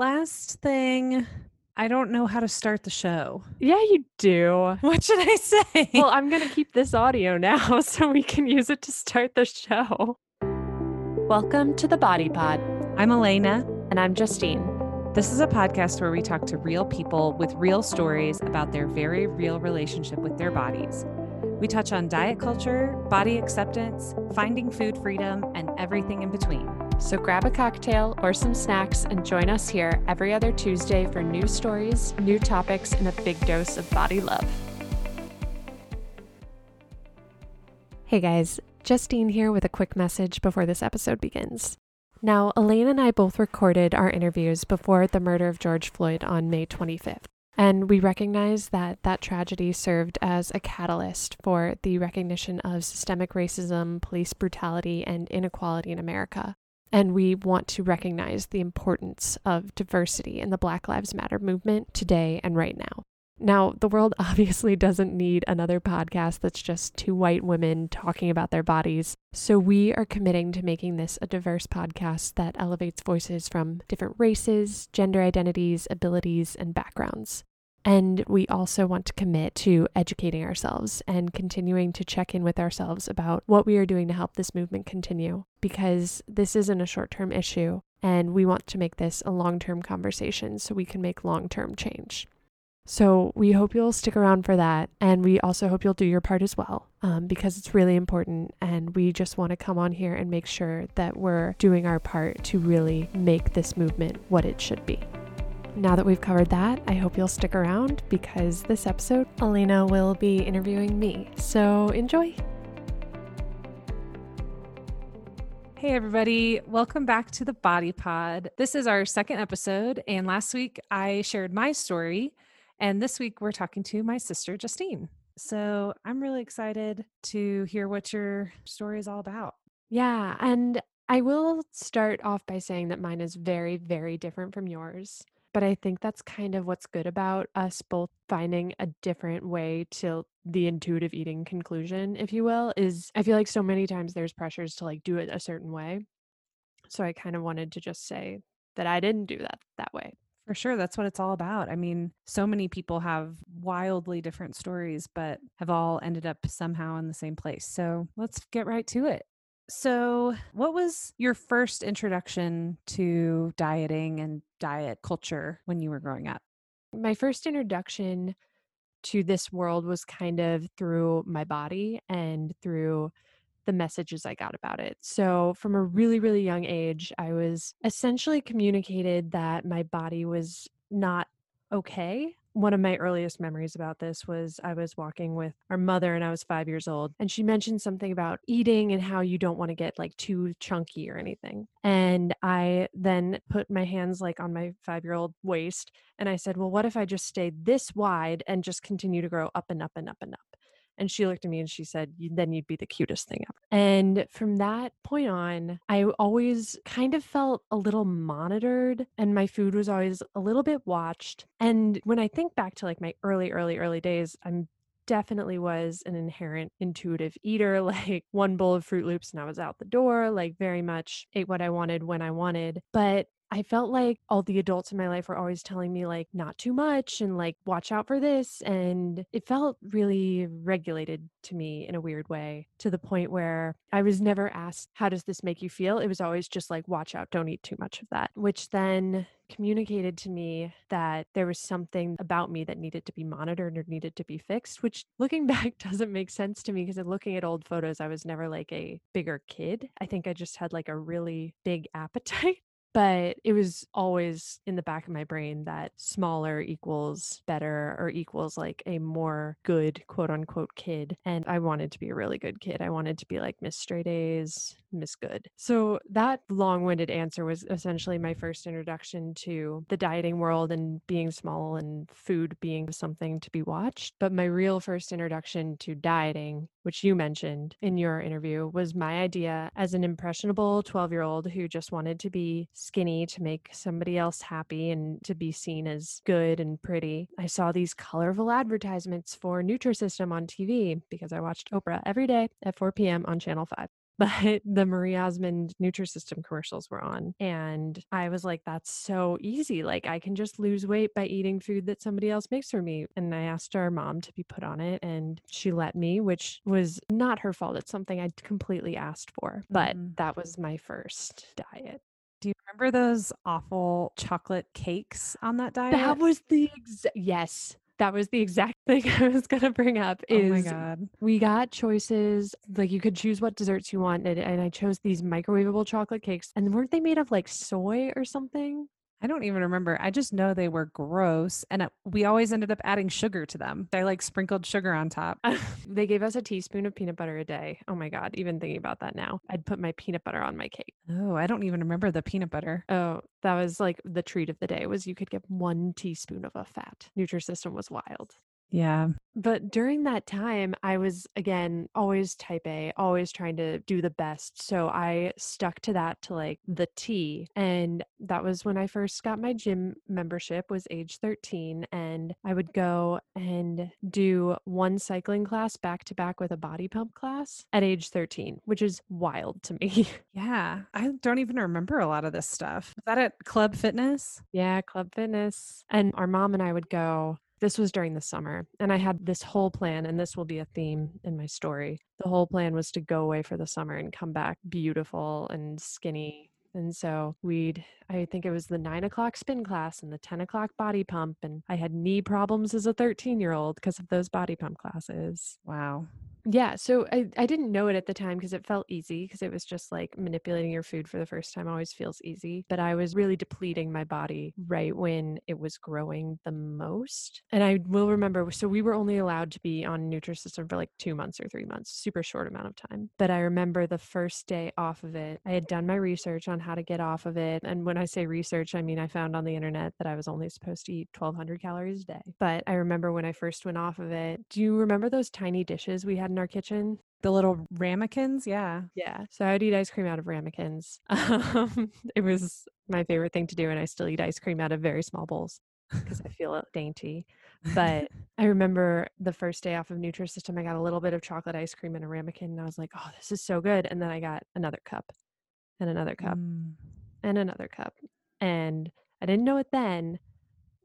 last thing, I don't know how to start the show. Yeah, you do. What should I say? Well, I'm going to keep this audio now so we can use it to start the show. Welcome to the Body Pod. I'm Alayna. And I'm Justine. This is a podcast where we talk to real people with real stories about their very real relationship with their bodies. We touch on diet culture, body acceptance, finding food freedom, and everything in between. So grab a cocktail or some snacks and join us here every other Tuesday for new stories, new topics, and a big dose of body love. Hey guys, Justine here with a quick message before this episode begins. Now, Elaine and I both recorded our interviews before the murder of George Floyd on May 25th. And we recognize that that tragedy served as a catalyst for the recognition of systemic racism, police brutality, and inequality in America. And we want to recognize the importance of diversity in the Black Lives Matter movement today and right now. Now, the world obviously doesn't need another podcast that's just two white women talking about their bodies. So, we are committing to making this a diverse podcast that elevates voices from different races, gender identities, abilities, and backgrounds. And we also want to commit to educating ourselves and continuing to check in with ourselves about what we are doing to help this movement continue because this isn't a short term issue. And we want to make this a long term conversation so we can make long term change. So we hope you'll stick around for that. And we also hope you'll do your part as well um, because it's really important. And we just want to come on here and make sure that we're doing our part to really make this movement what it should be. Now that we've covered that, I hope you'll stick around because this episode, Alayna will be interviewing me. So enjoy. Hey, everybody. Welcome back to the Body Pod. This is our second episode. And last week I shared my story. And this week we're talking to my sister, Justine. So I'm really excited to hear what your story is all about. Yeah. And I will start off by saying that mine is very, very different from yours. But I think that's kind of what's good about us both finding a different way to the intuitive eating conclusion, if you will, is I feel like so many times there's pressures to like do it a certain way. So I kind of wanted to just say that I didn't do that that way. For sure. That's what it's all about. I mean, so many people have wildly different stories, but have all ended up somehow in the same place. So let's get right to it. So, what was your first introduction to dieting and diet culture when you were growing up? My first introduction to this world was kind of through my body and through the messages I got about it. So, from a really, really young age, I was essentially communicated that my body was not okay one of my earliest memories about this was I was walking with our mother and I was five years old. And she mentioned something about eating and how you don't want to get like too chunky or anything. And I then put my hands like on my five year old waist and I said, Well, what if I just stay this wide and just continue to grow up and up and up and up? And she looked at me and she said, Then you'd be the cutest thing ever. And from that point on, I always kind of felt a little monitored and my food was always a little bit watched. And when I think back to like my early, early, early days, I'm definitely was an inherent intuitive eater like one bowl of Froot Loops and i was out the door like very much ate what i wanted when i wanted but I felt like all the adults in my life were always telling me, like, not too much and like, watch out for this. And it felt really regulated to me in a weird way to the point where I was never asked, How does this make you feel? It was always just like, Watch out, don't eat too much of that, which then communicated to me that there was something about me that needed to be monitored or needed to be fixed, which looking back doesn't make sense to me because looking at old photos, I was never like a bigger kid. I think I just had like a really big appetite but it was always in the back of my brain that smaller equals better or equals like a more good quote unquote kid. And I wanted to be a really good kid. I wanted to be like Miss Straight A's, Miss Good. So that long winded answer was essentially my first introduction to the dieting world and being small and food being something to be watched. But my real first introduction to dieting which you mentioned in your interview, was my idea as an impressionable 12 year old who just wanted to be skinny to make somebody else happy and to be seen as good and pretty. I saw these colorful advertisements for Nutrisystem on TV because I watched Oprah every day at 4 p.m. on Channel 5. But the Marie Osmond Nutrisystem commercials were on. And I was like, that's so easy. Like, I can just lose weight by eating food that somebody else makes for me. And I asked our mom to be put on it, and she let me, which was not her fault. It's something I completely asked for. But Mhm. that was my first diet. Do you remember those awful chocolate cakes on that diet? That was the exact, yes. That was the exact thing I was gonna bring up. oh my Is god. we got choices like you could choose what desserts you wanted, and I chose these microwavable chocolate cakes. And weren't they made of like soy or something? I don't even remember. I just know they were gross and uh, we always ended up adding sugar to them. I like sprinkled sugar on top. they gave us a teaspoon of peanut butter a day. Oh my god! Even thinking about that now, I'd put my peanut butter on my cake. Oh, I don't even remember the peanut butter. Oh, that was like the treat of the day. Was you could get one teaspoon of a fat. Nutrisystem was wild. Yeah. But during that time, I was again always type A, always trying to do the best. So I stuck to that to like the T. And that was when I first got my gym membership was age 13 and I would go and do one cycling class back to back with a body pump class at age 13, which is wild to me. Yeah. I don't even remember a lot of this stuff. Was that at Club Fitness? yeah, Club Fitness. And our mom and I would go this was during the summer, and I had this whole plan, and this will be a theme in my story. The whole plan was to go away for the summer and come back beautiful and skinny. And so we'd, I think it was the nine o'clock spin class and the 10 o'clock body pump. And I had knee problems as a 13 year old because of those body pump classes. Wow. Yeah, so I, I didn't know it at the time because it felt easy because it was just like manipulating your food for the first time always feels easy. But I was really depleting my body right when it was growing the most. And I will remember, so we were only allowed to be on Nutrisystem for like two months or three months, super short amount of time. But I remember the first day off of it, I had done my research on how to get off of it. And when I say research, I mean I found on the internet that I was only supposed to eat 1200 calories a day. But I remember when I first went off of it, do you remember those tiny dishes we had in our kitchen? The little ramekins? Yeah. Yeah. So I would eat ice cream out of ramekins. Um, it was my favorite thing to do, and I still eat ice cream out of very small bowls because I feel dainty. But I remember the first day off of Nutrisystem, I got a little bit of chocolate ice cream in a ramekin, and I was like, "Oh, this is so good!" And then I got another cup, and another cup, Mm. and another cup, and I didn't know it then.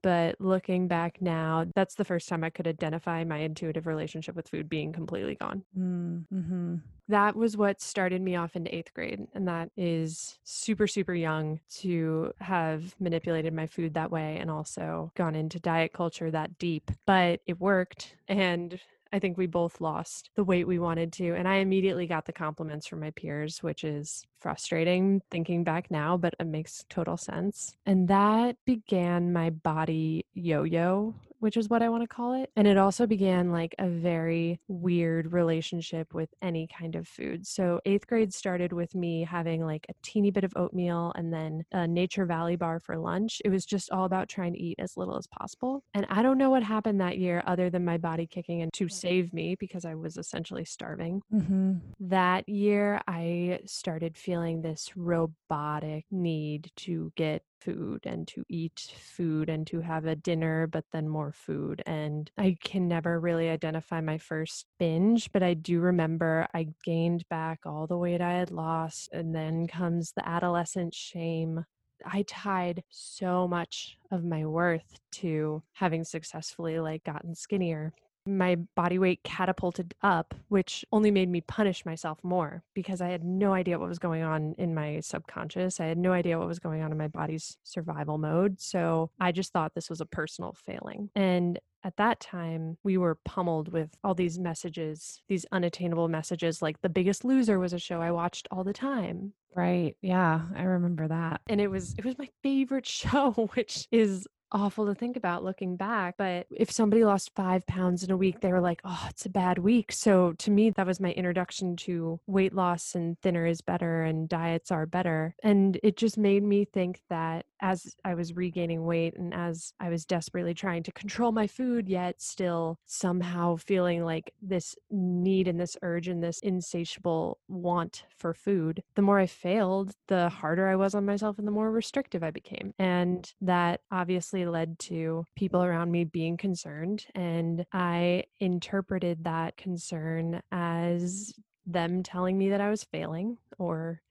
But looking back now, that's the first time I could identify my intuitive relationship with food being completely gone Mm. hmm that was what started me off into eighth grade. And that is super, super young to have manipulated my food that way and also gone into diet culture that deep. But it worked. And I think we both lost the weight we wanted to. And I immediately got the compliments from my peers, which is frustrating thinking back now, but it makes total sense. And that began my body yo yo which is what I want to call it. And it also began like a very weird relationship with any kind of food. So, eighth grade started with me having like a teeny bit of oatmeal and then a Nature Valley bar for lunch. It was just all about trying to eat as little as possible. And I don't know what happened that year other than my body kicking in to save me because I was essentially starving. hmm That year, I started feeling this robotic need to get food and to eat food and to have a dinner, but then more food. And I can never really identify my first binge, but I do remember I gained back all the weight I had lost. And then comes the adolescent shame. I tied so much of my worth to having successfully like gotten skinnier my body weight catapulted up, which only made me punish myself more because I had no idea what was going on in my subconscious. I had no idea what was going on in my body's survival mode. So I just thought this was a personal failing. And at that time, we were pummeled with all these messages, these unattainable messages, like The Biggest Loser was a show I watched all the time. Right. Yeah. I remember that. And it was it was my favorite show, which is awful to think about looking back. But if somebody lost five pounds in a week, they were like, oh, it's a bad week. So to me, that was my introduction to weight loss and thinner is better and diets are better. And it just made me think that as I was regaining weight and as I was desperately trying to control my food, yet still somehow feeling like this need and this urge and this insatiable want for food, the more I failed, the harder I was on myself and the more restrictive I became. And that obviously led to people around me being concerned. And I interpreted that concern as them telling me that I was failing or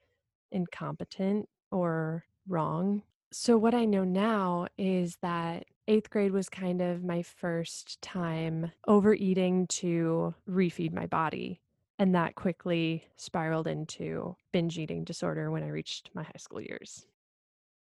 incompetent or wrong. So, what I know now is that eighth grade was kind of my first time overeating to refeed my body. And that quickly spiraled into binge eating disorder when I reached my high school years.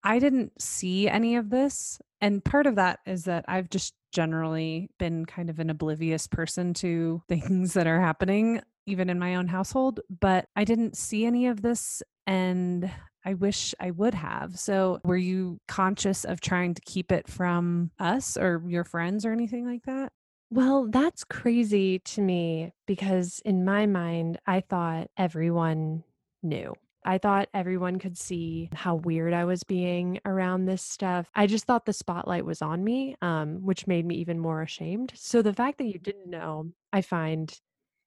I didn't see any of this. And part of that is that I've just generally been kind of an oblivious person to things that are happening, even in my own household. But I didn't see any of this. And I wish I would have. So, were you conscious of trying to keep it from us or your friends or anything like that? Well, that's crazy to me because in my mind, I thought everyone knew. I thought everyone could see how weird I was being around this stuff. I just thought the spotlight was on me, um, which made me even more ashamed. So the fact that you didn't know, I find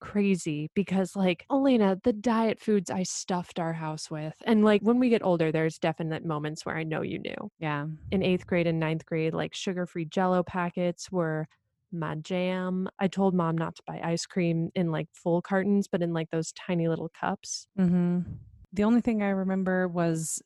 crazy because, like, Alayna, the diet foods I stuffed our house with. And like when we get older, there's definite moments where I know you knew. Yeah. In eighth grade and ninth grade, like sugar free jello packets were my jam. I told mom not to buy ice cream in like full cartons, but in like those tiny little cups. hmm The only thing I remember was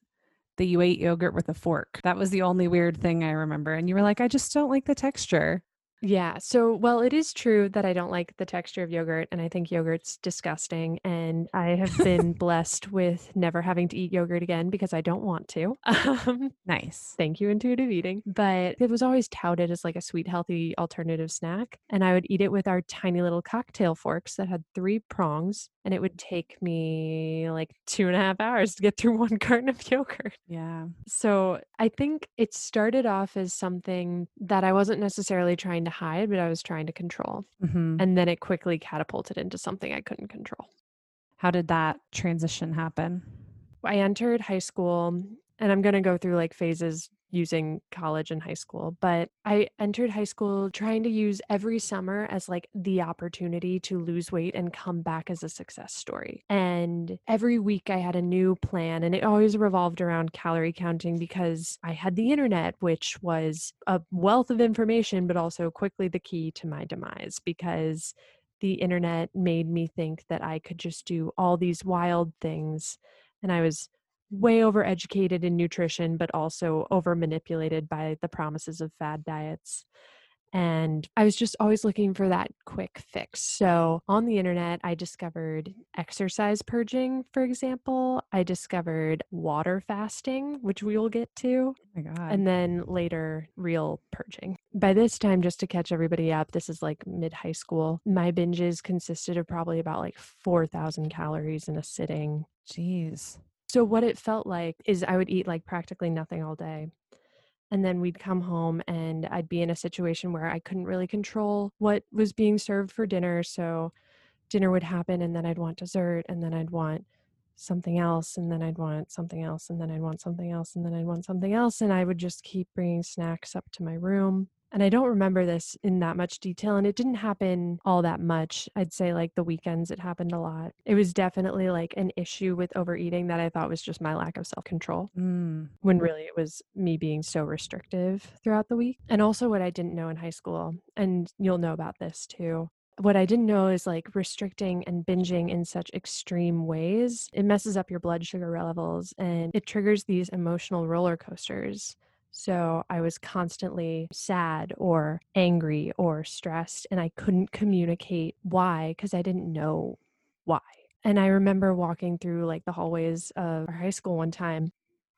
that you ate yogurt with a fork. That was the only weird thing I remember. And you were like, I just don't like the texture. Yeah. So, well, it is true that I don't like the texture of yogurt and I think yogurt's disgusting. And I have been blessed with never having to eat yogurt again because I don't want to. Um, Nice. thank you, intuitive eating. But it was always touted as like a sweet, healthy alternative snack. And I would eat it with our tiny little cocktail forks that had three prongs. And it would take me like two and a half hours to get through one carton of yogurt. Yeah. So I think it started off as something that I wasn't necessarily trying to hide, but I was trying to control. hmm And then it quickly catapulted into something I couldn't control. How did that transition happen? I entered high school and I'm going to go through like phases using college and high school, but I entered high school trying to use every summer as like the opportunity to lose weight and come back as a success story. And every week I had a new plan and it always revolved around calorie counting because I had the internet, which was a wealth of information, but also quickly the key to my demise because the internet made me think that I could just do all these wild things and I was way overeducated in nutrition, but also over manipulated by the promises of fad diets. And I was just always looking for that quick fix. So on the internet, I discovered exercise purging, for example. I discovered water fasting, which we will get to, Oh my God. and then later real purging. By this time, just to catch everybody up, this is like mid high school. My binges consisted of probably about like 4,000 calories in a sitting. Jeez. So what it felt like is I would eat like practically nothing all day. And then we'd come home and I'd be in a situation where I couldn't really control what was being served for dinner. So dinner would happen and then I'd want dessert and then I'd want something else and then I'd want something else and then I'd want something else and then I'd want something else and I would just keep bringing snacks up to my room. And I don't remember this in that much detail and it didn't happen all that much. I'd say like the weekends it happened a lot. It was definitely like an issue with overeating that I thought was just my lack of self-control Mm. when really it was me being so restrictive throughout the week. And also, what I didn't know in high school, and you'll know about this too. What I didn't know is like restricting and binging in such extreme ways, it messes up your blood sugar levels and it triggers these emotional roller coasters. So I was constantly sad or angry or stressed, and I couldn't communicate why because I didn't know why. And I remember walking through like the hallways of our high school one time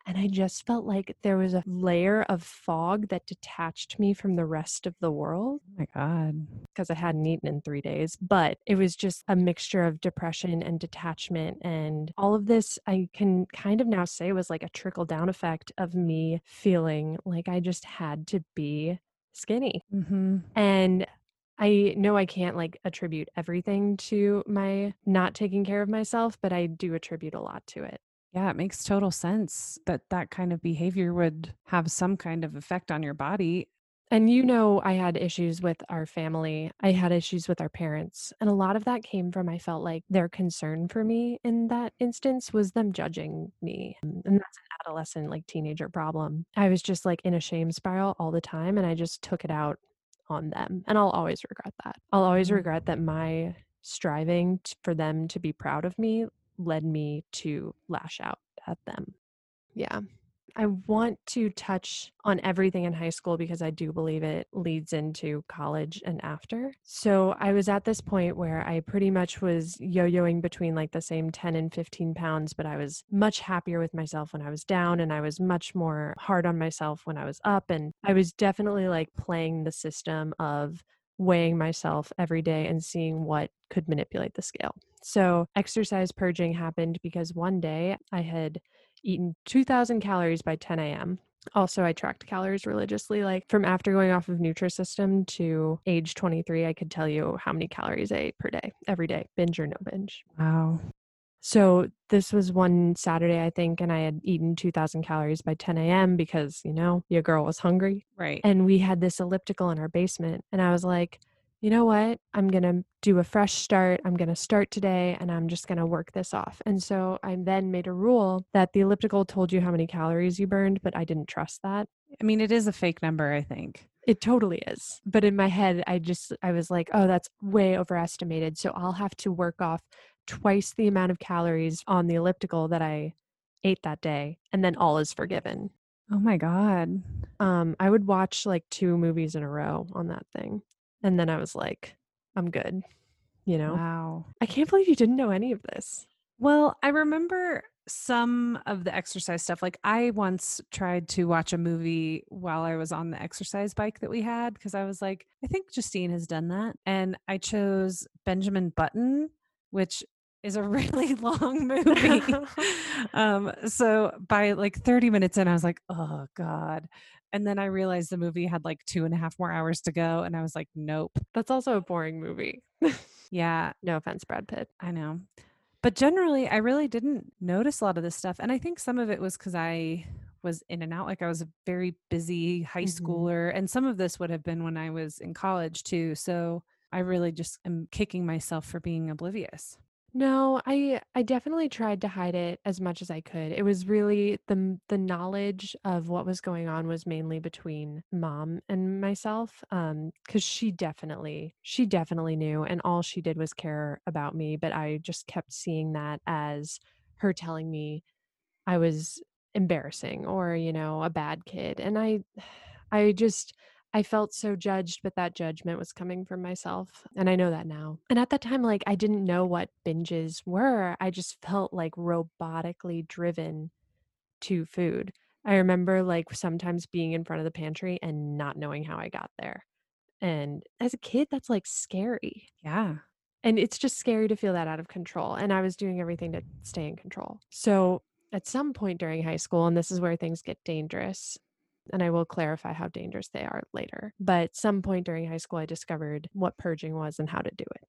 and I just felt like there was a layer of fog that detached me from the rest of the world Oh my God. because I hadn't eaten in three days. But it was just a mixture of depression and detachment. And all of this, I can kind of now say was like a trickle down effect of me feeling like I just had to be skinny. hmm And I know I can't like attribute everything to my not taking care of myself, but I do attribute a lot to it. Yeah, it makes total sense that that kind of behavior would have some kind of effect on your body. And you know, I had issues with our family. I had issues with our parents. And a lot of that came from I felt like their concern for me in that instance was them judging me. And that's an adolescent, like teenager problem. I was just like in a shame spiral all the time. And I just took it out on them. And I'll always regret that. I'll always regret that mm. my striving t- for them to be proud of me led me to lash out at them. Yeah. I want to touch on everything in high school because I do believe it leads into college and after. So I was at this point where I pretty much was yo yoing between like the same 10 and 15 pounds, but I was much happier with myself when I was down and I was much more hard on myself when I was up. And I was definitely like playing the system of weighing myself every day and seeing what could manipulate the scale. So exercise purging happened because one day I had eaten 2000 calories by 10 a.m. Also, I tracked calories religiously. Like from after going off of Nutrisystem to age 23, I could tell you how many calories I ate per day, every day, binge or no binge. Wow. So this was one Saturday, I think, and I had eaten 2000 calories by 10 a.m. because, you know, your girl was hungry. Right. And we had this elliptical in our basement. And I was like, you know what? I'm going to do a fresh start. I'm going to start today and I'm just going to work this off. And so I then made a rule that the elliptical told you how many calories you burned, but I didn't trust that. I mean, it is a fake number, I think. It totally is. But in my head, I just, I was like, oh, that's way overestimated. So I'll have to work off twice the amount of calories on the elliptical that I ate that day. And then all is forgiven. Oh my God. Um, I would watch like two movies in a row on that thing. And then I was like, I'm good. You know? Wow. I can't believe you didn't know any of this. Well, I remember some of the exercise stuff. Like I once tried to watch a movie while I was on the exercise bike that we had because I was like, I think Justine has done that. And I chose Benjamin Button, which is a really long movie. um, so by like 30 minutes in, I was like, oh God. And then I realized the movie had like two and a half more hours to go. And I was like, nope. That's also a boring movie. Yeah, no offense, Brad Pitt. I know. But generally, I really didn't notice a lot of this stuff. And I think some of it was because I was in and out. Like I was a very busy high Mhm. schooler. And some of this would have been when I was in college too. So I really just am kicking myself for being oblivious. No, I I definitely tried to hide it as much as I could. It was really the the knowledge of what was going on was mainly between mom and myself um cuz she definitely she definitely knew and all she did was care about me, but I just kept seeing that as her telling me I was embarrassing or, you know, a bad kid. And I I just I felt so judged, but that judgment was coming from myself. And I know that now. And at that time, like I didn't know what binges were. I just felt like robotically driven to food. I remember like sometimes being in front of the pantry and not knowing how I got there. And as a kid, that's like scary. Yeah. And it's just scary to feel that out of control. And I was doing everything to stay in control. So at some point during high school, and this is where things get dangerous, and I will clarify how dangerous they are later. But at some point during high school, I discovered what purging was and how to do it.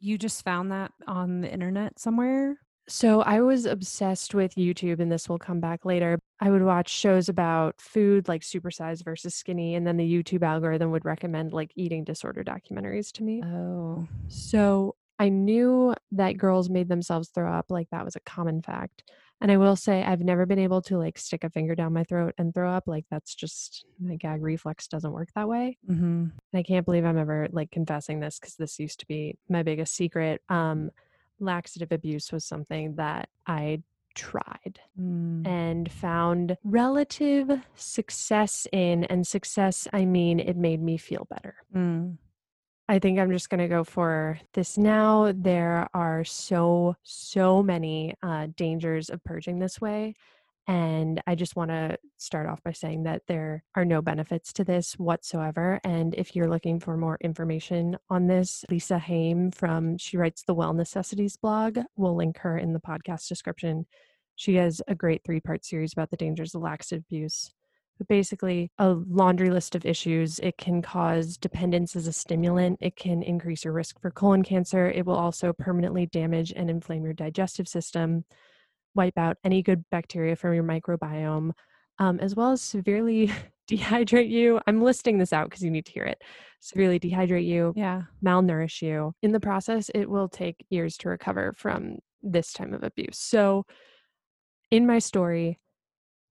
You just found that on the internet somewhere? So I was obsessed with YouTube, and this will come back later. I would watch shows about food like supersize versus skinny, and then the YouTube algorithm would recommend like eating disorder documentaries to me. Oh. So I knew that girls made themselves throw up, like that was a common fact. And I will say I've never been able to like stick a finger down my throat and throw up. Like that's just my gag reflex doesn't work that way. hmm And I can't believe I'm ever like confessing this because this used to be my biggest secret. Um, laxative abuse was something that I tried Mm. and found relative success in. And success, I mean, it made me feel better. Mm. I think I'm just going to go for this now. There are so, so many uh, dangers of purging this way. And I just want to start off by saying that there are no benefits to this whatsoever. And if you're looking for more information on this, Lisa Hayim from She Writes the Well Necessities blog, we'll link her in the podcast description. She has a great three part series about the dangers of laxative abuse. But basically, a laundry list of issues. It can cause dependence as a stimulant. It can increase your risk for colon cancer. It will also permanently damage and inflame your digestive system, wipe out any good bacteria from your microbiome, um, as well as severely dehydrate you. I'm listing this out because you need to hear it. Severely dehydrate you, Yeah. malnourish you. In the process, it will take years to recover from this time of abuse. So, in my story,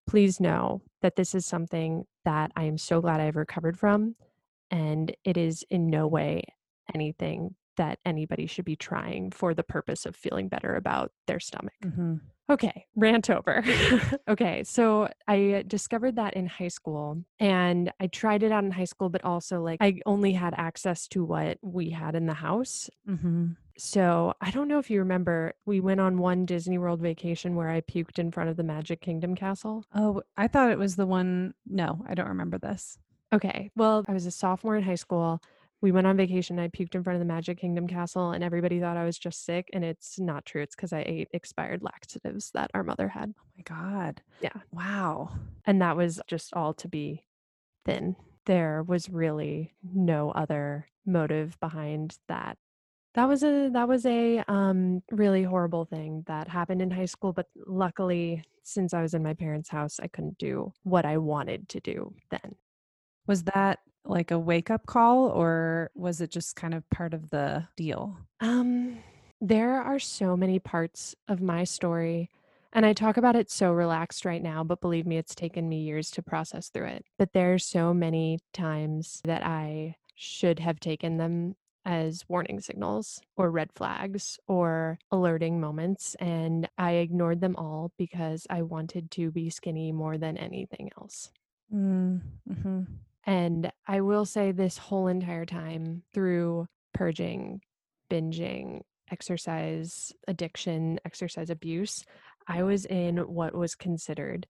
please know that this is something that I am so glad I've recovered from. And it is in no way anything that anybody should be trying for the purpose of feeling better about their stomach. Mhm. Okay, rant over. okay, so I discovered that in high school and I tried it out in high school, but also like I only had access to what we had in the house. Mhm. So I don't know if you remember, we went on one Disney World vacation where I puked in front of the Magic Kingdom castle. Oh, I thought it was the one No, I don't remember this. Okay, well, I was a sophomore in high school. We went on vacation. I puked in front of the Magic Kingdom castle, and everybody thought I was just sick. And it's not true. It's because I ate expired laxatives that our mother had. Oh my god. Yeah. Wow. And that was just all to be thin. There was really no other motive behind that. That was a that was a um really horrible thing that happened in high school, but luckily since I was in my parents' house, I couldn't do what I wanted to do then. Was that like a wake up call or was it just kind of part of the deal? Um, there are so many parts of my story, and I talk about it so relaxed right now, but believe me, it's taken me years to process through it. But there are so many times that I should have taken them as warning signals or red flags or alerting moments, and I ignored them all because I wanted to be skinny more than anything else. Mm, mhm. And I will say this whole entire time through purging, binging, exercise addiction, exercise abuse, I was in what was considered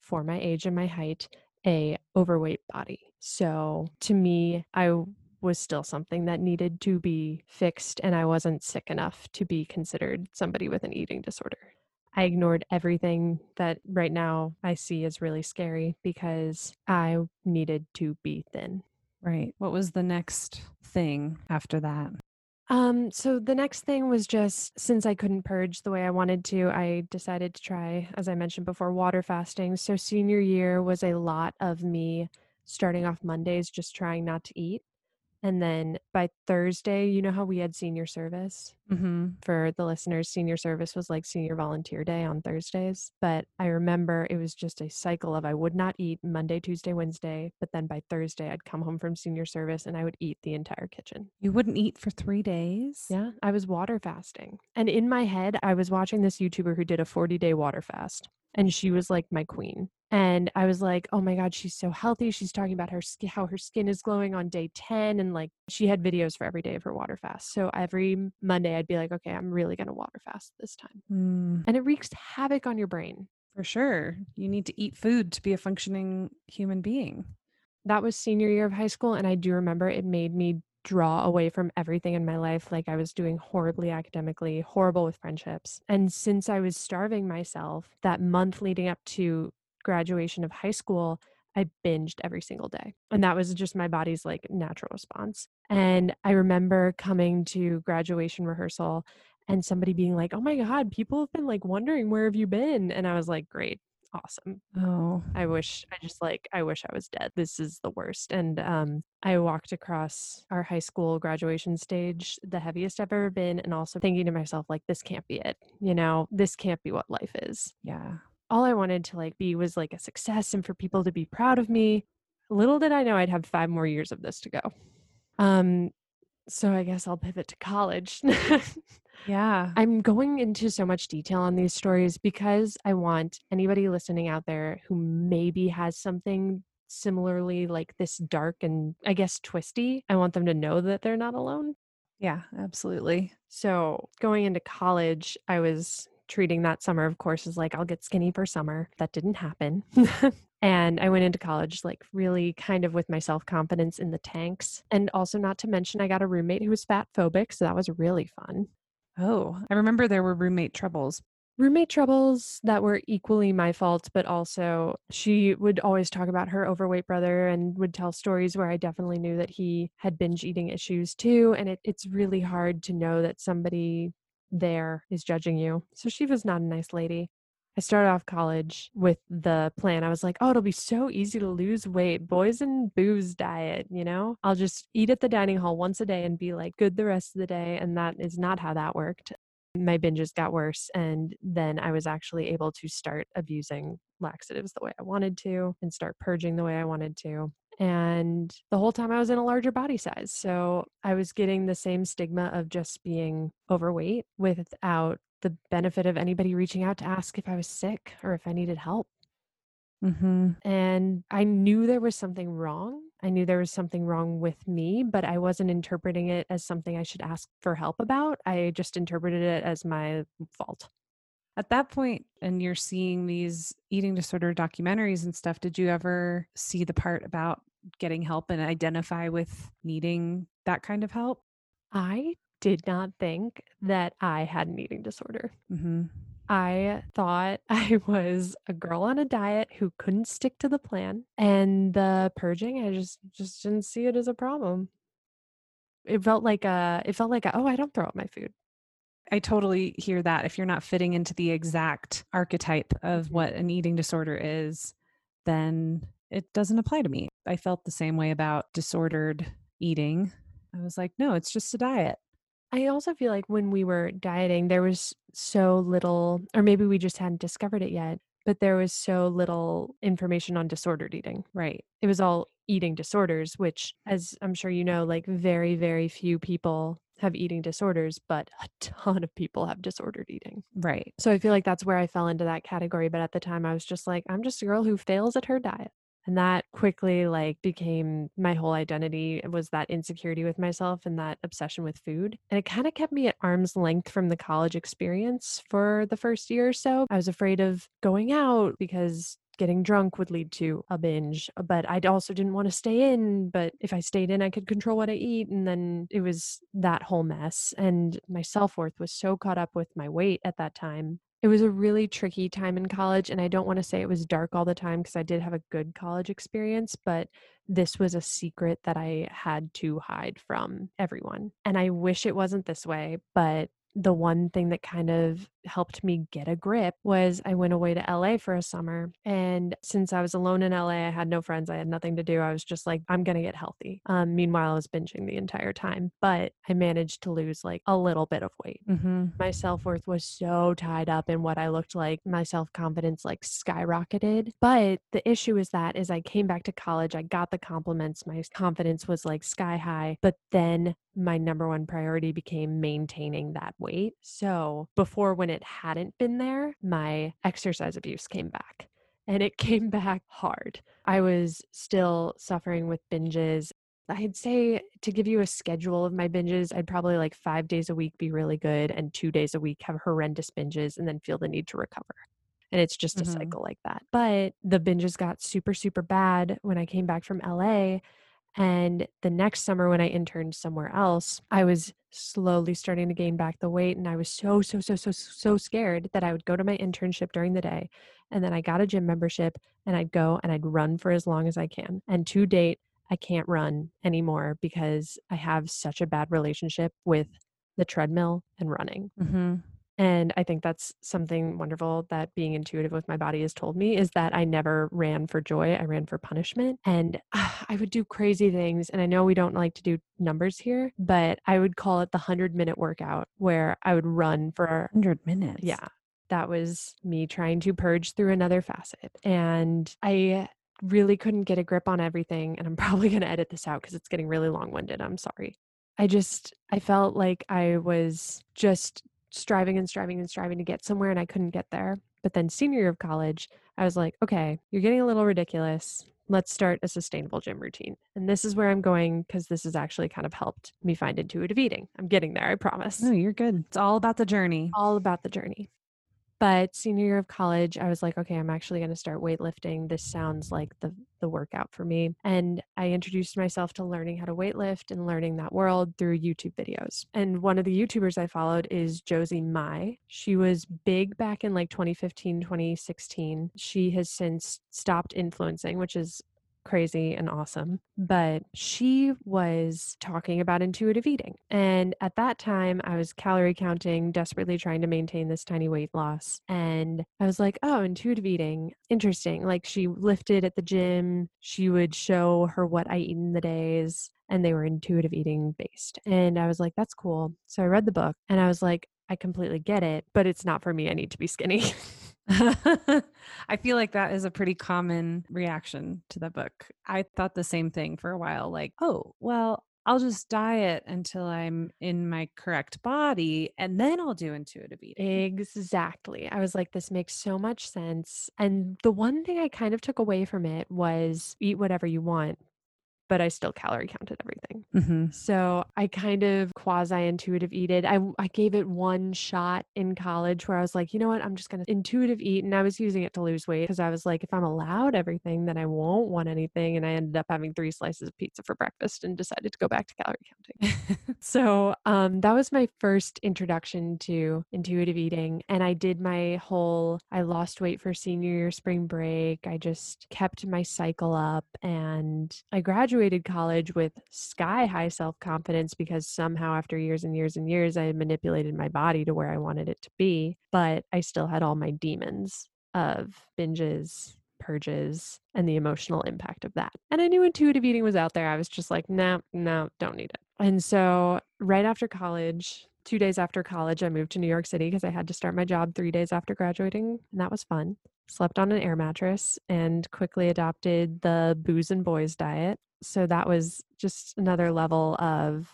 for my age and my height a overweight body. So to me, I was still something that needed to be fixed and I wasn't sick enough to be considered somebody with an eating disorder. I ignored everything that right now I see as really scary because I needed to be thin. Right. What was the next thing after that? Um, so the next thing was just since I couldn't purge the way I wanted to, I decided to try, as I mentioned before, water fasting. So senior year was a lot of me starting off Mondays just trying not to eat. And then by Thursday, you know how we had senior service? Mhm. For the listeners, senior service was like senior volunteer day on Thursdays. But I remember it was just a cycle of I would not eat Monday, Tuesday, Wednesday. But then by Thursday, I'd come home from senior service and I would eat the entire kitchen. You wouldn't eat for 3 days? Yeah, I was water fasting. And in my head, I was watching this YouTuber who did a 40 day water fast, and she was like my queen. And I was like, oh my God, she's so healthy. She's talking about her sk- how her skin is glowing on day 10. And like she had videos for every day of her water fast. So every Monday, I'd be like, okay, I'm really going to water fast this time. Mm, And it wreaks havoc on your brain. for sure. You need to eat food to be a functioning human being. that was senior year of high school and i do remember it made me draw away from everything in my life like i was doing horribly academically horrible with friendships and since i was starving myself that month leading up to graduation of high school i binged every single day and that was just my body's like natural response and i remember coming to graduation rehearsal and somebody being like oh my god people have been like wondering where have you been and i was like great awesome Oh. I wish I just like I wish I was dead. This is the worst. And um I walked across our high school graduation stage, the heaviest I've ever been, and also thinking to myself, like, this can't be it. You know, this can't be what life is. Yeah. All I wanted to like be was like a success and for people to be proud of me. Little did I know I'd have five more years of this to go. Um, so I guess I'll pivot to college. Yeah. I'm going into so much detail on these stories because I want anybody listening out there who maybe has something similarly like this dark and I guess twisty. I want them to know that they're not alone. Yeah, absolutely. So, going into college, I was treating that summer, of course, as like, I'll get skinny for summer. That didn't happen. and I went into college, like, really kind of with my self confidence in the tanks. And also, not to mention, I got a roommate who was fat phobic. So, that was really fun. Oh, I remember there were roommate troubles. roommate troubles that were equally my fault, but also she would always talk about her overweight brother and would tell stories where I definitely knew that he had binge eating issues too. And it, it's really hard to know that somebody there is judging you. So she was not a nice lady. I started off college with the plan. I was like, oh, it'll be so easy to lose weight. Boys and booze diet, you know? I'll just eat at the dining hall once a day and be like good the rest of the day. And that is not how that worked my binges got worse and then i was actually able to start abusing laxatives the way i wanted to and start purging the way i wanted to And the whole time I was in a larger body size. So I was getting the same stigma of just being overweight without the benefit of anybody reaching out to ask if I was sick or if I needed help. Mm-hmm. And I knew there was something wrong. I knew there was something wrong with me, but I wasn't interpreting it as something I should ask for help about. I just interpreted it as my fault. At that point, and you're seeing these eating disorder documentaries and stuff, did you ever see the part about getting help and identify with needing that kind of help? I did not think that I had an eating disorder. Mm-hmm. I thought I was a girl on a diet who couldn't stick to the plan and the purging, I just just didn't see it as a problem. It felt like a it felt like a, oh, I don't throw up my food. I totally hear that. If you're not fitting into the exact archetype of Mhm. what an eating disorder is, then it doesn't apply to me. I felt the same way about disordered eating. I was like, no, it's just a diet. I also feel like when we were dieting, there was so little, or maybe we just hadn't discovered it yet, but there was so little information on disordered eating. Right. It was all eating disorders, which, as I'm sure you know, like very, very few people have eating disorders, but a ton of people have disordered eating. Right. So I feel like that's where I fell into that category. But at the time, I was just like, I'm just a girl who fails at her diet. And that quickly like became my whole identity It was that insecurity with myself and that obsession with food. And it kind of kept me at arm's length from the college experience for the first year or so. I was afraid of going out because getting drunk would lead to a binge, but I also didn't want to stay in. But if I stayed in, I could control what I eat. And then it was that whole mess. And my self worth was so caught up with my weight at that time. It was a really tricky time in college. And I don't want to say it was dark all the time because I did have a good college experience, but this was a secret that I had to hide from everyone. And I wish it wasn't this way, but the one thing that kind of helped me get a grip was I went away to LA for a summer. And since I was alone in LA, I had no friends, I had nothing to do. I was just like, I'm going to get healthy. Um, meanwhile, I was binging the entire time, but I managed to lose like a little bit of weight. Mm-hmm. My self worth was so tied up in what I looked like. My self confidence like skyrocketed. But the issue is that as I came back to college, I got the compliments. My confidence was like sky high. But then my number one priority became maintaining that weight. So before, when it hadn't been there, my exercise abuse came back. And it came back hard. I was still suffering with binges. I'd say to give you a schedule of my binges, I'd probably like five days a week be really good and two days a week have horrendous binges and then feel the need to recover. And it's just a Mhm. cycle like that. But the binges got super, super bad when I came back from LA. And the next summer, when I interned somewhere else, I was slowly starting to gain back the weight. And I was so, so, so, so, so scared that I would go to my internship during the day. And then I got a gym membership and I'd go and I'd run for as long as I can. And to date, I can't run anymore because I have such a bad relationship with the treadmill and running. Mm-hmm. And I think that's something wonderful that being intuitive with my body has told me is that I never ran for joy. I ran for punishment. And ah, I would do crazy things. And I know we don't like to do numbers here, but I would call it the 100 minute workout where I would run for 100 minutes. yeah. That was me trying to purge through another facet. And I really couldn't get a grip on everything. And I'm probably going to edit this out because it's getting really long winded. I'm sorry. I just, I felt like I was just striving and striving and striving to get somewhere and I couldn't get there. But then senior year of college, I was like, okay, you're getting a little ridiculous. Let's start a sustainable gym routine. And this is where I'm going because this has actually kind of helped me find intuitive eating. I'm getting there, I promise No, you're good. It's all about the journey. all about the journey. But senior year of college, I was like, okay, I'm actually going to start weightlifting. This sounds like the the workout for me. And I introduced myself to learning how to weightlift and learning that world through YouTube videos. And one of the YouTubers I followed is Josie Mai. She was big back in like 2015, 2016. She has since stopped influencing, which is crazy and awesome. But she was talking about intuitive eating. And at that time, I was calorie counting, desperately trying to maintain this tiny weight loss. And I was like, oh, intuitive eating, interesting. Like she lifted at the gym, she would show her what I eat in the days. And they were intuitive eating based. And I was like, that's cool. So I read the book and I was like, I completely get it, but it's not for me. I need to be skinny. I feel like that is a pretty common reaction to the book. I thought the same thing for a while like, "Oh, well, I'll just diet until I'm in my correct body, and then I'll do intuitive eating." Exactly. I was like, "This makes so much sense." And the one thing I kind of took away from it was eat whatever you want, but I still calorie counted everything. Mhm. So I kind of quasi-intuitive eated. I gave it one shot in college where I was like, "You know what? I'm just gonna intuitive eat," and I was using it to lose weight because I was like, "If I'm allowed everything, then I won't want anything," and I ended up having 3 slices of pizza for breakfast and decided to go back to calorie counting. So, um, that was my first introduction to intuitive eating, and I did my whole I lost weight for senior year spring break. I just kept my cycle up, and I graduated college with sky-high self-confidence because somehow after years and years and years, I had manipulated my body to where I wanted it to be, but I still had all my demons of binges, purges, and the emotional impact of that. And I knew intuitive eating was out there. I was just like, "No, no, don't need it." And so right after college 2 days after college, I moved to New York City because I had to start my job 3 days after graduating, and that was fun. Slept on an air mattress and quickly adopted the booze and boys diet. So that was just another level of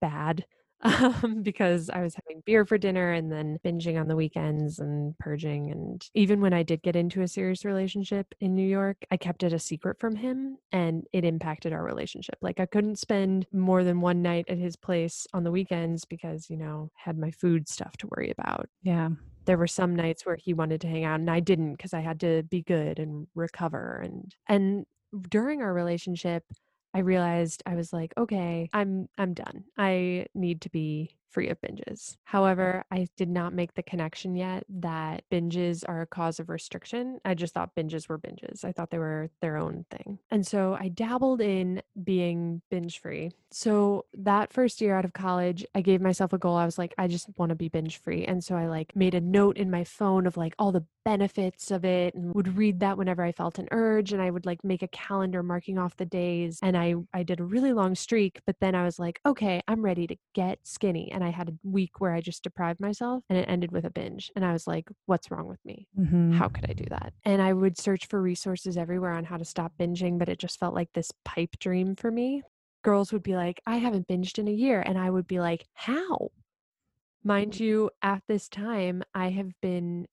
bad, um, because I was having beer for dinner and then binging on the weekends and purging, and even when I did get into a serious relationship in New York, I kept it a secret from him, and it impacted our relationship. Like, I couldn't spend more than 1 night at his place on the weekends because, you know, had my food stuff to worry about. Yeah. There were some nights where he wanted to hang out, and I didn't because I had to be good and recover, and and during our relationship, I realized I was like, "Okay, I'm I'm done. I need to be free of binges." However, I did not make the connection yet that binges are a cause of restriction. I just thought binges were binges. I thought they were their own thing. And so I dabbled in being binge-free. So that 1st year out of college, I gave myself a goal. I was like, "I just wanna be binge-free." And so I, like, made a note in my phone of, like, all the benefits of it and would read that whenever I felt an urge, and I would, like, make a calendar marking off the days, and I I did a really long streak, but then I was like, "Okay, I'm ready to get skinny." And I had a week where I just deprived myself, and it ended with a binge, and I was like, "What's wrong with me? Mhm. How could I do that?" And I would search for resources everywhere on how to stop binging, but it just felt like this pipe dream for me. Girls would be like, "I haven't binged in a year," and I would be like, "How?" Mind you, at this time, I have been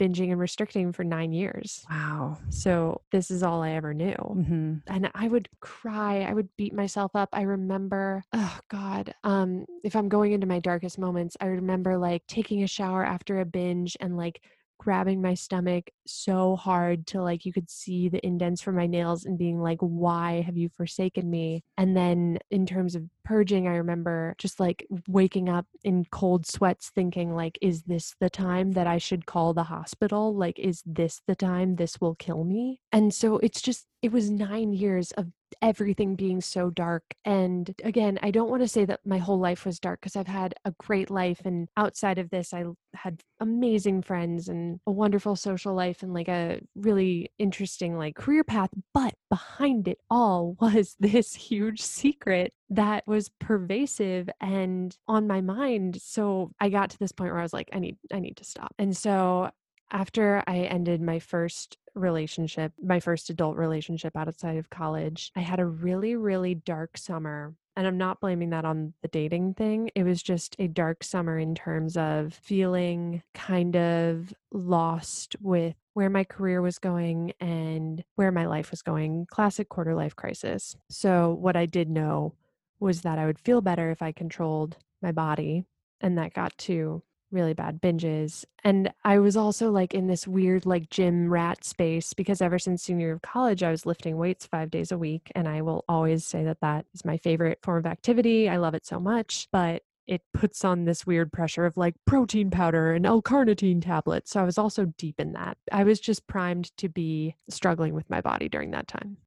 binging and restricting for 9 years. Wow. So this is all I ever knew. Mhm. And I would cry, I would beat myself up. I remember oh god, um, if I'm going into my darkest moments, I remember, like, taking a shower after a binge and, like, grabbing my stomach so hard till, like, you could see the indents from my nails and being like, "Why have you forsaken me?" And then in terms of purging, I remember just, like, waking up in cold sweats thinking, like, "Is this the time that I should call the hospital? Like, is this the time this will kill me?" And so it's just it was 9 years of everything being so dark, and again, I don't wanna say that my whole life was dark because I've had a great life, and outside of this, I had amazing friends and a wonderful social life and, like, a really interesting, like, career path, but behind it all was this huge secret that was pervasive and on my mind. So I got to this point where I was like, "I need I need to stop." And so after I ended my 1st relationship, my 1st adult relationship outside of college, I had a really, really dark summer, and I'm not blaming that on the dating thing. It was just a dark summer in terms of feeling kind of lost with where my career was going and where my life was going. Classic quarter life crisis. So what I did know was that I would feel better if I controlled my body, and that got to really bad binges. And I was also, like, in this weird, like, gym rat space because ever since senior year of college, I was lifting weights 5 days a week, and I will always say that that is my favorite form of activity. I love it so much, but it puts on this weird pressure of, like, protein powder and L-carnitine tablets. So I was also deep in that. I was just primed to be struggling with my body during that time.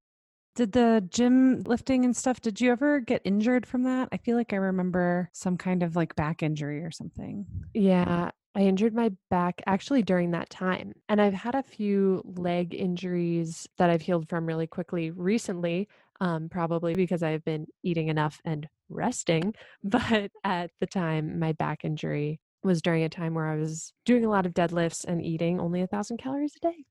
Did the gym lifting and stuff did you ever get injured from that? I feel like I remember some kind of, like, back injury or something. Yeah. I injured my back actually during that time, and I've had a few leg injuries that I've healed from really quickly recently, um, probably because I've been eating enough and resting, but at the time, my back injury was during a time where I was doing a lot of deadlifts and eating only a thousand calories a day.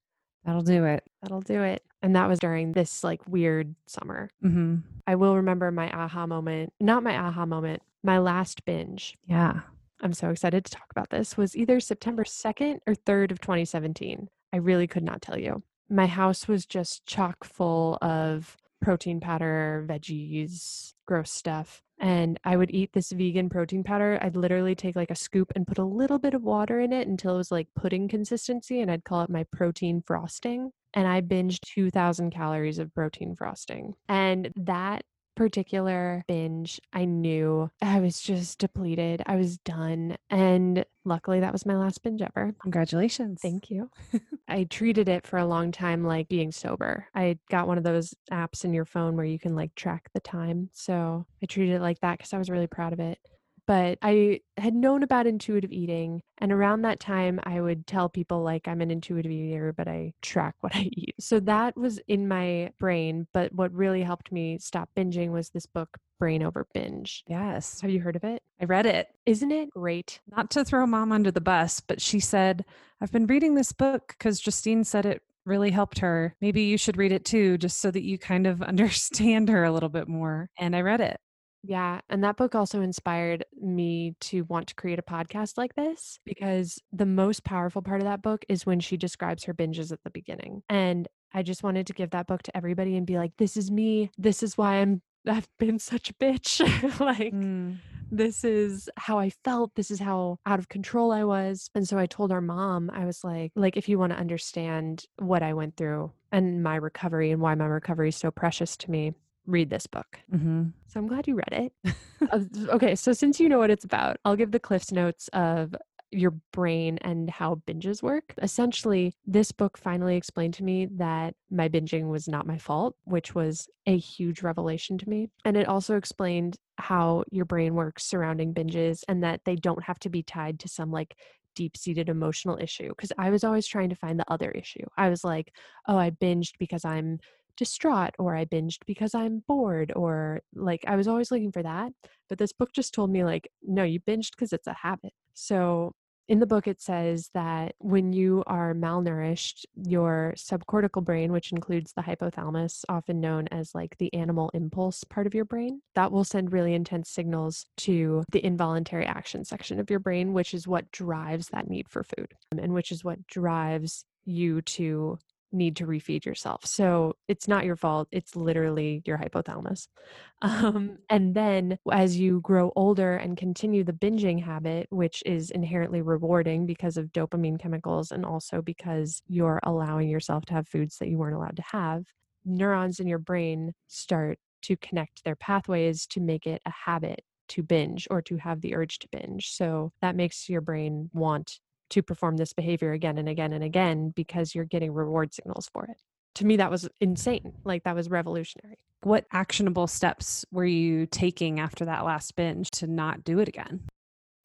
That'll do it. That'll do it. And that was during this like weird summer. Mm-hmm. I will remember my aha moment, not my aha moment, my last binge. Yeah. I'm so excited to talk about this, was either September 2nd or 3rd of 2017. I really could not tell you. My house was just chock full of protein powder, veggies, gross stuff. And I would eat this vegan protein powder. I'd literally take like a scoop and put a little bit of water in it until it was like pudding consistency. And I'd call it my protein frosting. And I binged 2,000 calories of protein frosting. And that particular binge, I knew I was just depleted. I was done. And luckily, that was my last binge ever. Congratulations. Thank you. I treated it for a long time like being sober. I got one of those apps in your phone where you can like track the time. So I treated it like that because I was really proud of it but I had known about intuitive eating. And around that time, I would tell people, like, I'm an intuitive eater, but I track what I eat. So that was in my brain. But what really helped me stop binging was this book, Brain Over Binge. Yes. Have you heard of it? I read it. Isn't it great? Not to throw mom under the bus, but she said, I've been reading this book because Justine said it really helped her. Maybe you should read it too, just so that you kind of understand her a little bit more. And I read it. Yeah. And that book also inspired me to want to create a podcast like this because the most powerful part of that book is when she describes her binges at the beginning. And I just wanted to give that book to everybody and be like, this is me. This is why I'm I've been such a bitch. like Mm. this is how I felt. This is how out of control I was. And so I told our mom, I was like, like if you want to understand what I went through and my recovery and why my recovery is so precious to me, read this book. Mm-hmm. So I'm glad you read it. Uh, okay, so since you know what it's about, I'll give the Cliff's Notes of your brain and how binges work. Essentially, this book finally explained to me that my binging was not my fault, which was a huge revelation to me. And it also explained how your brain works surrounding binges and that they don't have to be tied to some like deep seated emotional issue. Because I was always trying to find the other issue. I was like, oh, I binged because I'm distraught or I binged because I'm bored or like I was always looking for that. But this book just told me, like, no, you binged because it's a habit. So in the book, it says that when you are malnourished, your subcortical brain, which includes the hypothalamus, often known as like the animal impulse part of your brain, that will send really intense signals to the involuntary action section of your brain, which is what drives that need for food and which is what drives you to need to refeed yourself. So it's not your fault. It's literally your hypothalamus. Um, and then as you grow older and continue the binging habit, which is inherently rewarding because of dopamine chemicals and also because you're allowing yourself to have foods that you weren't allowed to have, neurons in your brain start to connect their pathways to make it a habit to binge or to have the urge to binge. So that makes your brain want to perform this behavior again and again and again because you're getting reward signals for it. To me, that was insane. Like, that was revolutionary. What actionable steps were you taking after that last binge to not do it again?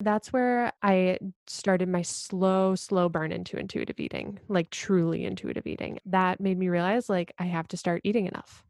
That's where I started my slow, slow burn into intuitive eating, like truly intuitive eating. That made me realize, like, I have to start eating enough.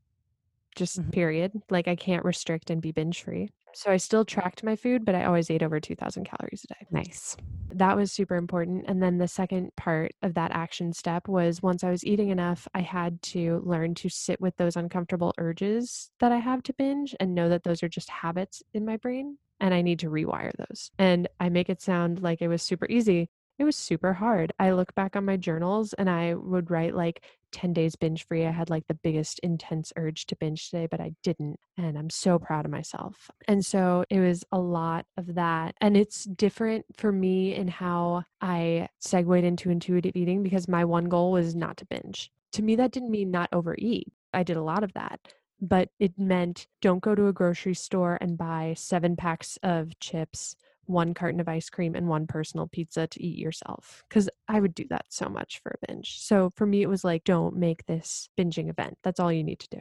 Just Mhm. period. Like, I can't restrict and be binge free. So I still tracked my food, but I always ate over 2000 calories a day. Nice. That was super important. And then the second part of that action step was once I was eating enough, I had to learn to sit with those uncomfortable urges that I have to binge and know that those are just habits in my brain and I need to rewire those. And I make it sound like it was super easy. It was super hard. I look back on my journals and I would write like 10 days binge free. I had like the biggest intense urge to binge today, but I didn't. And I'm so proud of myself. And so it was a lot of that. And it's different for me in how I segued into intuitive eating because my one goal was not to binge. To me, that didn't mean not overeat. I did a lot of that. But it meant don't go to a grocery store and buy seven packs of chips one carton of ice cream and one personal pizza to eat yourself because I would do that so much for a binge. So for me, it was like, don't make this binging event. That's all you need to do.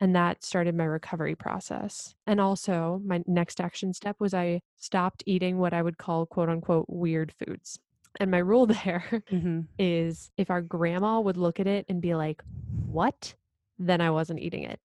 And that started my recovery process. And also, my next action step was I stopped eating what I would call quote unquote weird foods. And my rule there Mm-hmm. is if our grandma would look at it and be like, what? Then I wasn't eating it.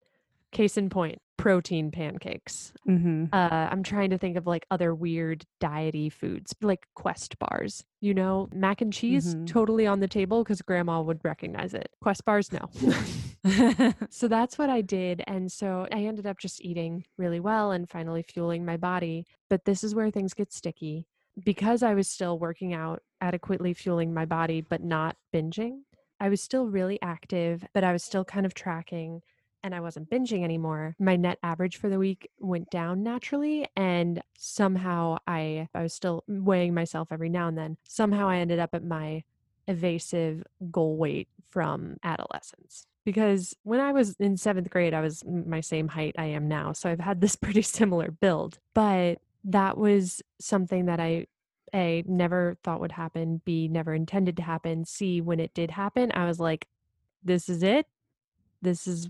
Case in point, protein pancakes. hmm Uh, I'm trying to think of like other weird diety foods, like Quest bars. You know, mac and cheese Mhm. totally on the table because grandma would recognize it. Quest bars, no. so that's what I did. And so I ended up just eating really well and finally fueling my body. But this is where things get sticky. Because I was still working out, adequately fueling my body, but not binging, I was still really active, but I was still kind of tracking and I wasn't binging anymore. My net average for the week went down naturally. And somehow I, I was still weighing myself every now and then. Somehow I ended up at my evasive goal weight from adolescence because when I was in seventh grade, I was my same height I am now. So I've had this pretty similar build. But that was something that I, A, never thought would happen, B, never intended to happen, C, when it did happen, I was like, this is it. This is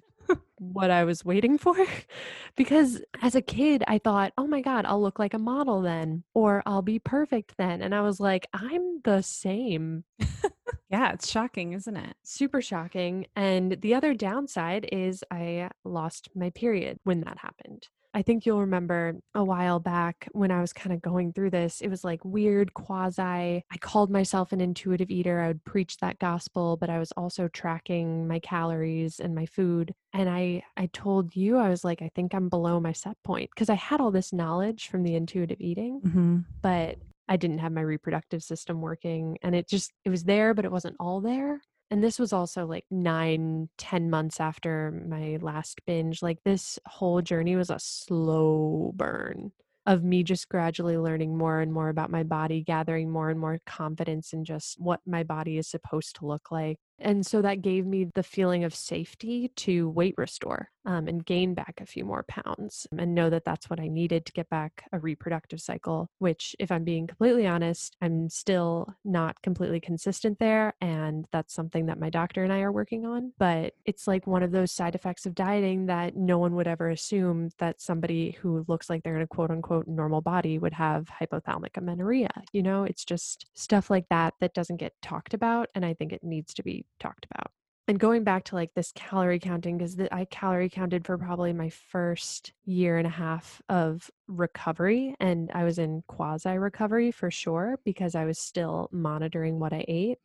what I was waiting for. because as a kid, I thought, oh my God, I'll look like a model then, or I'll be perfect then. And I was like, I'm the same yeah, it's shocking, isn't it? super shocking. And the other downside is I lost my period when that happened. I think you'll remember a while back when I was kind of going through this, it was like weird quasi. I called myself an intuitive eater. I would preach that gospel, but I was also tracking my calories and my food. And I I told you I was like I think I'm below my set point because I had all this knowledge from the intuitive eating, hmm but I didn't have my reproductive system working and it just it was there but it wasn't all there. And this was also like nine, ten months after my last binge. Like this whole journey was a slow burn of me just gradually learning more and more about my body, gathering more and more confidence in just what my body is supposed to look like. And so that gave me the feeling of safety to weight restore um, and gain back a few more pounds and know that that's what I needed to get back a reproductive cycle, which, if I'm being completely honest, I'm still not completely consistent there. And that's something that my doctor and I are working on. But it's like one of those side effects of dieting that no one would ever assume that somebody who looks like they're in a quote unquote normal body would have hypothalamic amenorrhea. You know, it's just stuff like that that doesn't get talked about. And I think it needs to be talked about. And going back to like this calorie counting, because I calorie counted for probably my first year and a half of recovery. And I was in quasi recovery for sure because I was still monitoring what I ate.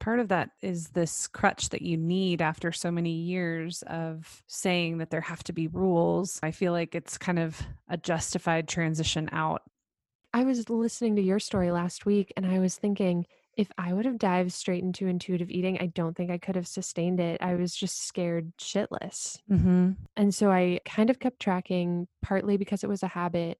Part of that is this crutch that you need after so many years of saying that there have to be rules. I feel like it's kind of a justified transition out. I was listening to your story last week and I was thinking, if I would have dived straight into intuitive eating, I don't think I could have sustained it. I was just scared shitless. hmm And so I kind of kept tracking, partly because it was a habit,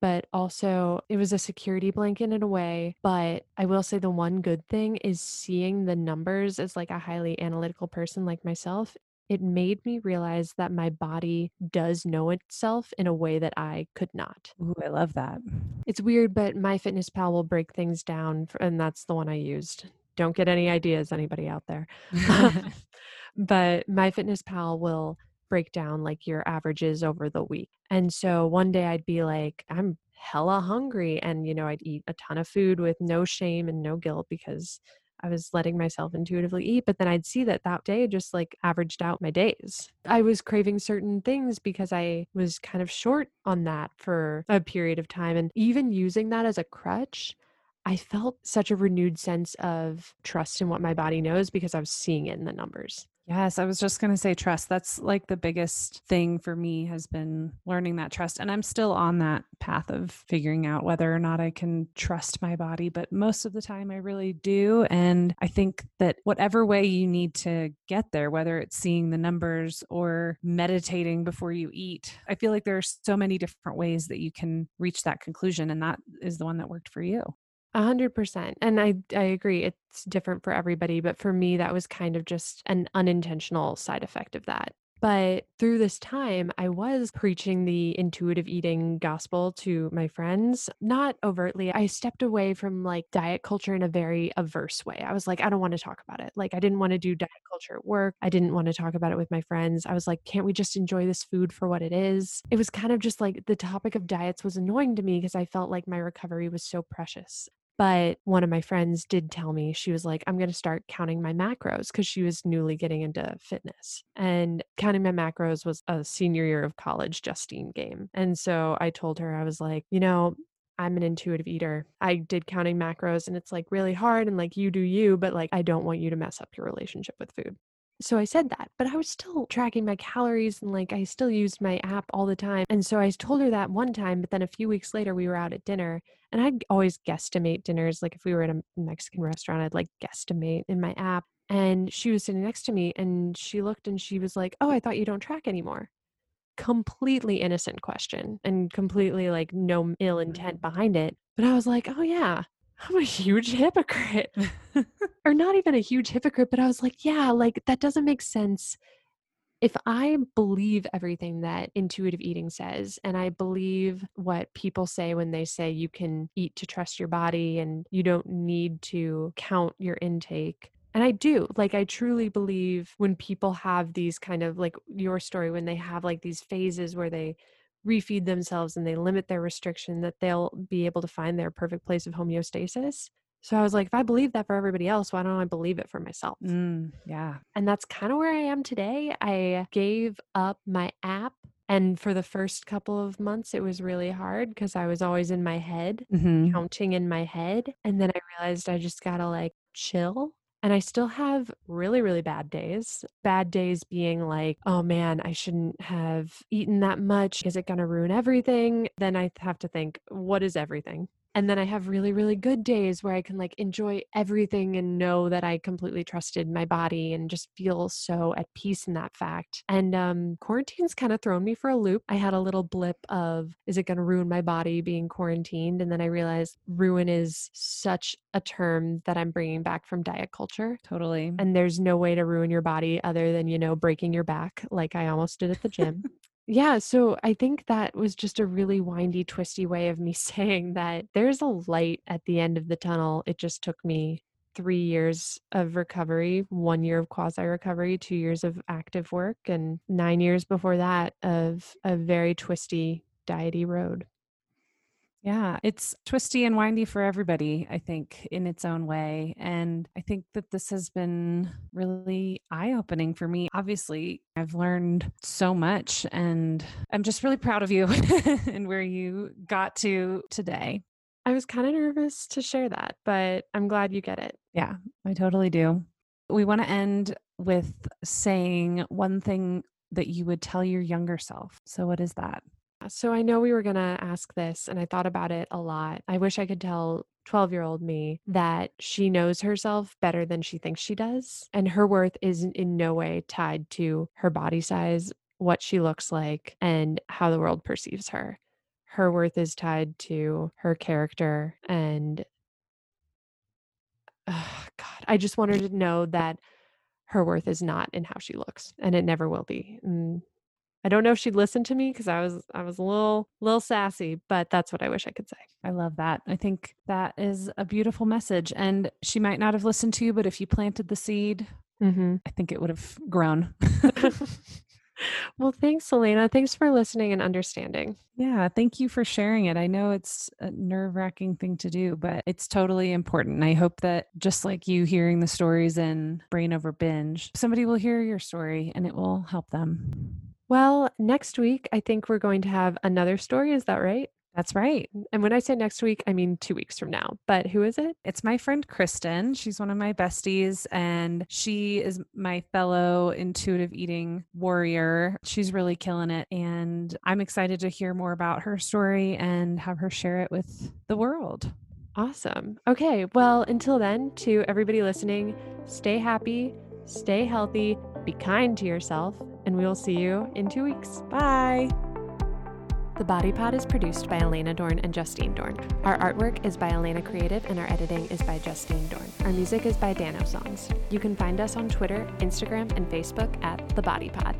but also it was a security blanket in a way. But I will say the one good thing is seeing the numbers as like a highly analytical person like myself. It made me realize that my body does know itself in a way that I could not. Ooh, I love that. It's weird, but MyFitnessPal will break things down, and that's the one I used. Don't get any ideas, anybody out there. but MyFitnessPal will break down like your averages over the week. And so one day I'd be like, I'm hella hungry. And, you know, I'd eat a ton of food with no shame and no guilt because I was letting myself intuitively eat. But then I'd see that that day just like averaged out my days. I was craving certain things because I was kind of short on that for a period of time. And even using that as a crutch, I felt such a renewed sense of trust in what my body knows because I was seeing it in the numbers. Yes, I was just going to say trust. That's like the biggest thing for me has been learning that trust. And I'm still on that path of figuring out whether or not I can trust my body. But most of the time, I really do. And I think that whatever way you need to get there, whether it's seeing the numbers or meditating before you eat, I feel like there are so many different ways that you can reach that conclusion. And that is the one that worked for you. A hundred percent. And I I agree. It's different for everybody, but for me, that was kind of just an unintentional side effect of that. But through this time, I was preaching the intuitive eating gospel to my friends, not overtly. I stepped away from like diet culture in a very averse way. I was like, I don't want to talk about it. Like, I didn't want to do diet culture at work. I didn't want to talk about it with my friends. I was like, can't we just enjoy this food for what it is? It was kind of just like the topic of diets was annoying to me because I felt like my recovery was so precious. But one of my friends did tell me, she was like, I'm going to start counting my macros because she was newly getting into fitness. And counting my macros was a senior year of college Justine game. And so I told her, I was like, you know, I'm an intuitive eater. I did counting macros and it's like really hard and like you do you, but like I don't want you to mess up your relationship with food. So I said that, but I was still tracking my calories and like I still used my app all the time. And so I told her that one time, but then a few weeks later we were out at dinner and I'd always guesstimate dinners. Like if we were at a Mexican restaurant, I'd like guesstimate in my app. And she was sitting next to me and she looked and she was like, Oh, I thought you don't track anymore completely innocent question and completely like no ill intent mm-hmm. behind it. But I was like, oh yeah, I'm a huge hypocrite. or not even a huge hypocrite, but I was like, yeah, like that doesn't make sense. If I believe everything that intuitive eating says, and I believe what people say when they say you can eat to trust your body and you don't need to count your intake, and I do. Like, I truly believe when people have these kind of like your story, when they have like these phases where they refeed themselves and they limit their restriction, that they'll be able to find their perfect place of homeostasis. So I was like, if I believe that for everybody else, why don't I believe it for myself? Mm, yeah. And that's kind of where I am today. I gave up my app. And for the first couple of months, it was really hard because I was always in my head, Mhm. counting in my head. And then I realized I just got to like chill and I still have really, really bad days. Bad days being like, oh man, I shouldn't have eaten that much. Is it going to ruin everything? Then I have to think, what is everything? And then I have really, really good days where I can like enjoy everything and know that I completely trusted my body and just feel so at peace in that fact. And um, quarantine's kind of thrown me for a loop. I had a little blip of, is it going to ruin my body being quarantined? And then I realized ruin is such a term that I'm bringing back from diet culture. Totally. And there's no way to ruin your body other than, you know, breaking your back like I almost did at the gym. Yeah, so I think that was just a really windy, twisty way of me saying that there's a light at the end of the tunnel. It just took me three years of recovery, one year of quasi recovery, two years of active work, and nine years before that of a very twisty, diety road. Yeah, it's twisty and windy for everybody, I think, in its own way. And I think that this has been really eye opening for me. Obviously, I've learned so much, and I'm just really proud of you and where you got to today. I was kind of nervous to share that, but I'm glad you get it. Yeah, I totally do. We want to end with saying one thing that you would tell your younger self. So, what is that? So I know we were going to ask this, and I thought about it a lot. I wish I could tell 12 year old me that she knows herself better than she thinks she does. And her worth is in no way tied to her body size, what she looks like, and how the world perceives her. Her worth is tied to her character. And oh, God, I just want her to know that her worth is not in how she looks, and it never will be. And I don't know if she'd listen to me because I was I was a little little sassy, but that's what I wish I could say. I love that. I think that is a beautiful message. And she might not have listened to you, but if you planted the seed, mm-hmm. I think it would have grown. well, thanks, Alayna. Thanks for listening and understanding. Yeah, thank you for sharing it. I know it's a nerve wracking thing to do, but it's totally important. I hope that just like you hearing the stories in Brain Over Binge, somebody will hear your story and it will help them. Well, next week, I think we're going to have another story. Is that right? That's right. Mm, and when I say next week, I mean two weeks from now. But who is it? It's my friend Kristen. She's one of my besties, and she is my fellow intuitive eating warrior. She's really killing it. And I'm excited to hear more about her story and have her share it with the world. Awesome. Okay. Well, until then, to everybody listening, stay happy, stay healthy, be kind to yourself, and we will see you in two weeks. Bye. The Body Pod is produced by Alayna Doiron and Justine Doiron. Our artwork is by Alayna Creative and our editing is by Justine Doiron. Our music is by Danosongs. You can find us on Twitter, Instagram, and Facebook at The Body Pod.